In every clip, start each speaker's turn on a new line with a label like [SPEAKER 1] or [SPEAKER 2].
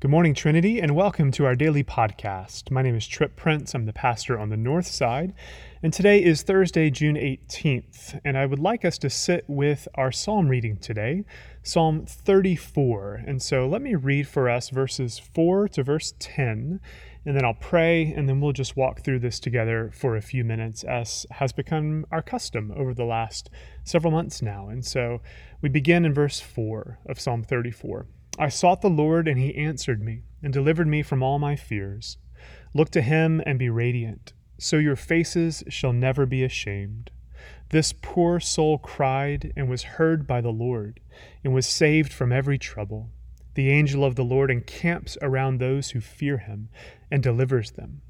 [SPEAKER 1] Good morning, Trinity, and welcome to our daily podcast. My name is Trip Prince. I'm the pastor on the north side, and today is Thursday, June 18th. And I would like us to sit with our psalm reading today, Psalm 34. And so let me read for us verses 4 to verse 10, and then I'll pray, and then we'll just walk through this together for a few minutes, as has become our custom over the last several months now. And so we begin in verse 4 of Psalm 34. I sought the Lord, and he answered me, and delivered me from all my fears. Look to him and be radiant, so your faces shall never be ashamed. This poor soul cried and was heard by the Lord, and was saved from every trouble. The angel of the Lord encamps around those who fear him, and delivers them.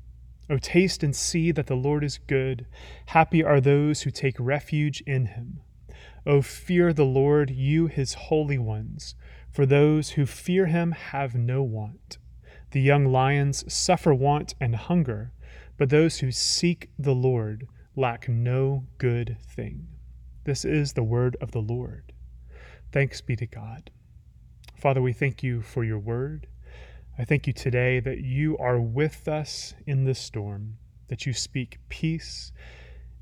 [SPEAKER 1] O taste and see that the Lord is good. Happy are those who take refuge in him. O fear the Lord, you his holy ones for those who fear him have no want. The young lions suffer want and hunger, but those who seek the Lord lack no good thing. This is the word of the Lord. Thanks be to God. Father, we thank you for your word. I thank you today that you are with us in the storm, that you speak peace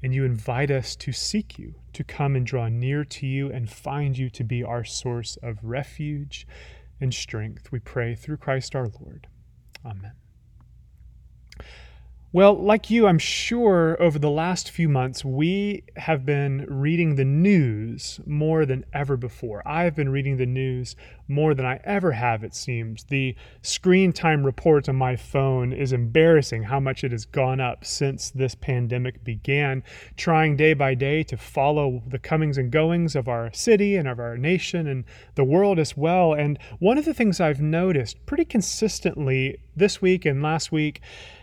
[SPEAKER 1] and you invite us to seek you, to come and draw near to you and find you to be our source of refuge and strength. We pray through Christ our Lord. Amen. Well, like you, I'm sure over the last few months, we have been reading the news more than ever before. I've been reading the news more than I ever have, it seems. The screen time report on my phone is embarrassing how much it has gone up since this pandemic began, trying day by day to follow the comings and goings of our city and of our nation and the world as well. And one of the things I've noticed pretty consistently this week and last week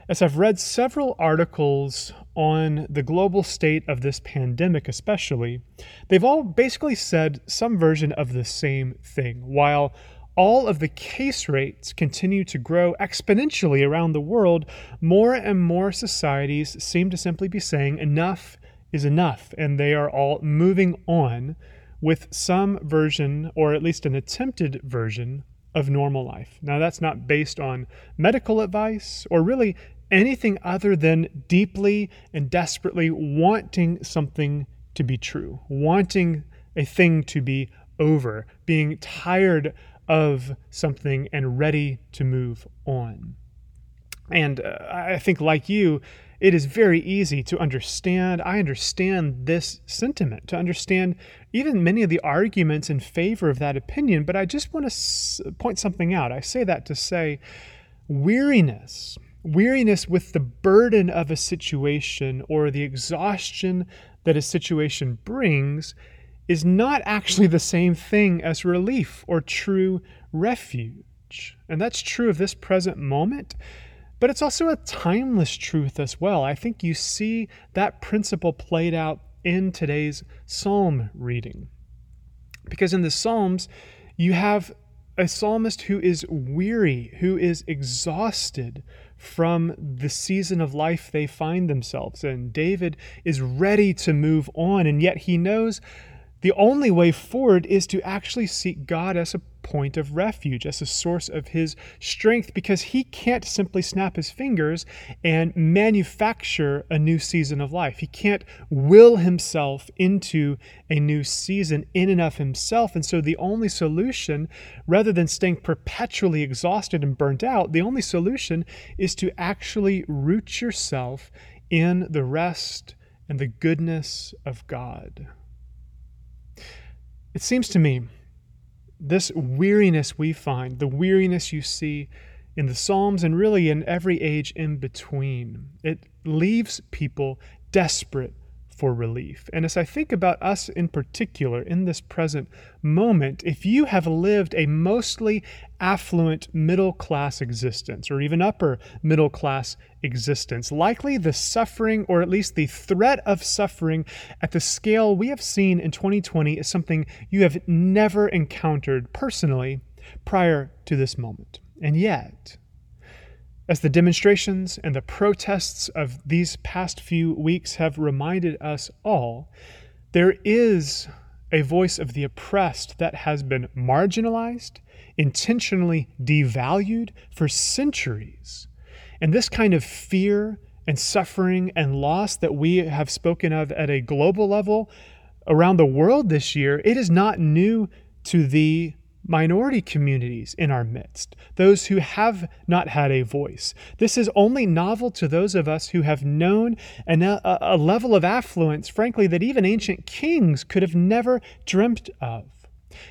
[SPEAKER 1] as I've read several articles on the global state of this pandemic, especially, they've all basically said some version of the same thing. While all of the case rates continue to grow exponentially around the world, more and more societies seem to simply be saying enough is enough, and they are all moving on with some version, or at least an attempted version, of normal life. Now, that's not based on medical advice or really anything other than deeply and desperately wanting something to be true, wanting a thing to be over, being tired of something and ready to move on. And uh, I think, like you, it is very easy to understand. I understand this sentiment, to understand even many of the arguments in favor of that opinion, but I just want to s- point something out. I say that to say weariness weariness with the burden of a situation or the exhaustion that a situation brings is not actually the same thing as relief or true refuge. And that's true of this present moment, but it's also a timeless truth as well. I think you see that principle played out in today's psalm reading. Because in the Psalms, you have a psalmist who is weary, who is exhausted from the season of life they find themselves in. David is ready to move on, and yet he knows the only way forward is to actually seek God as a point of refuge, as a source of his strength, because he can't simply snap his fingers and manufacture a new season of life. He can't will himself into a new season in and of himself. And so the only solution, rather than staying perpetually exhausted and burnt out, the only solution is to actually root yourself in the rest and the goodness of God. It seems to me this weariness we find, the weariness you see in the Psalms and really in every age in between, it leaves people desperate for relief. And as I think about us in particular in this present moment, if you have lived a mostly affluent middle class existence, or even upper middle class existence, likely the suffering, or at least the threat of suffering at the scale we have seen in 2020 is something you have never encountered personally prior to this moment. And yet, as the demonstrations and the protests of these past few weeks have reminded us all, there is a voice of the oppressed that has been marginalized, intentionally devalued for centuries. And this kind of fear and suffering and loss that we have spoken of at a global level around the world this year, it is not new to the minority communities in our midst, those who have not had a voice. This is only novel to those of us who have known an, uh, a, a level of affluence, frankly, that even ancient kings could have never dreamt of.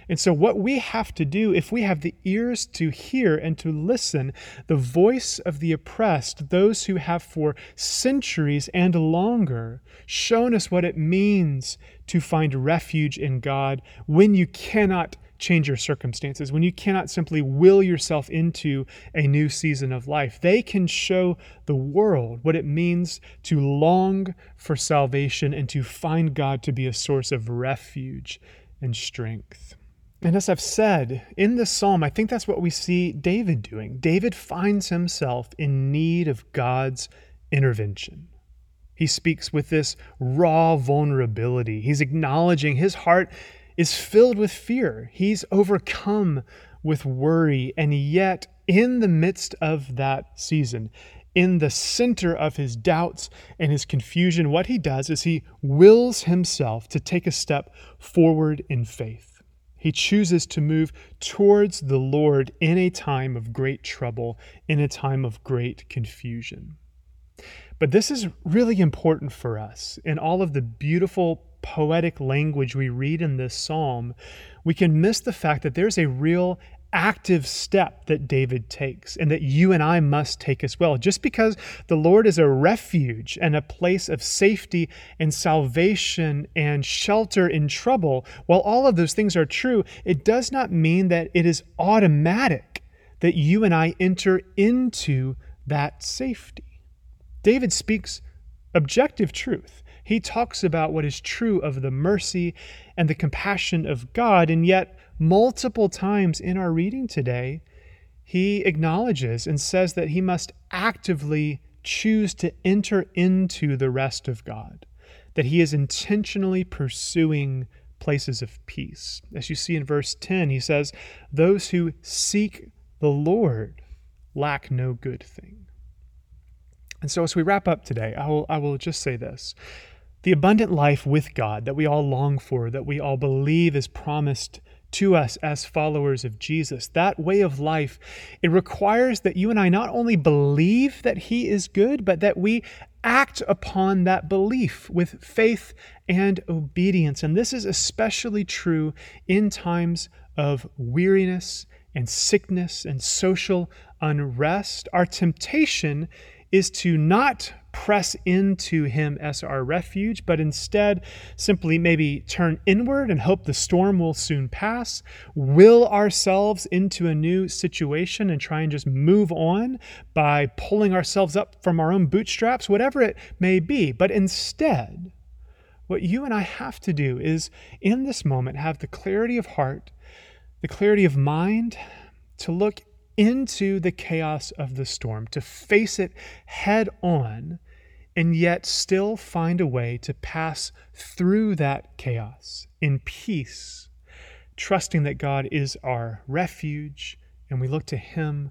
[SPEAKER 1] And so, what we have to do, if we have the ears to hear and to listen, the voice of the oppressed, those who have for centuries and longer shown us what it means to find refuge in God when you cannot change your circumstances, when you cannot simply will yourself into a new season of life. They can show the world what it means to long for salvation and to find God to be a source of refuge and strength. And as I've said, in this psalm, I think that's what we see David doing. David finds himself in need of God's intervention. He speaks with this raw vulnerability. He's acknowledging his heart is filled with fear. He's overcome with worry. And yet, in the midst of that season, in the center of his doubts and his confusion, what he does is he wills himself to take a step forward in faith. He chooses to move towards the Lord in a time of great trouble, in a time of great confusion. But this is really important for us in all of the beautiful poetic language we read in this psalm, we can miss the fact that there's a real active step that David takes and that you and I must take as well. Just because the Lord is a refuge and a place of safety and salvation and shelter in trouble, while all of those things are true, it does not mean that it is automatic that you and I enter into that safety. David speaks objective truth. He talks about what is true of the mercy and the compassion of God, and yet, multiple times in our reading today, he acknowledges and says that he must actively choose to enter into the rest of God, that he is intentionally pursuing places of peace. As you see in verse 10, he says, Those who seek the Lord lack no good thing. And so, as we wrap up today, I will, I will just say this the abundant life with God that we all long for, that we all believe is promised to us as followers of Jesus. That way of life, it requires that you and I not only believe that He is good, but that we act upon that belief with faith and obedience. And this is especially true in times of weariness and sickness and social unrest. Our temptation is to not press into him as our refuge, but instead simply maybe turn inward and hope the storm will soon pass, will ourselves into a new situation and try and just move on by pulling ourselves up from our own bootstraps, whatever it may be. But instead, what you and I have to do is in this moment have the clarity of heart, the clarity of mind to look into the chaos of the storm, to face it head on, and yet still find a way to pass through that chaos in peace, trusting that God is our refuge and we look to Him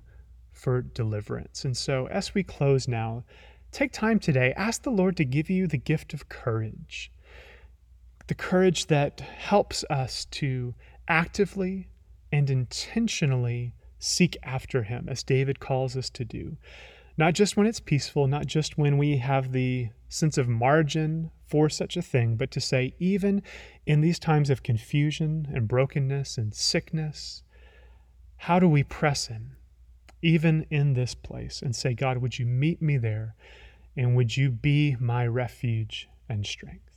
[SPEAKER 1] for deliverance. And so, as we close now, take time today, ask the Lord to give you the gift of courage, the courage that helps us to actively and intentionally seek after him, as David calls us to do. Not just when it's peaceful, not just when we have the sense of margin for such a thing, but to say, even in these times of confusion and brokenness and sickness, how do we press Him, even in this place, and say, God, would you meet me there? And would you be my refuge and strength?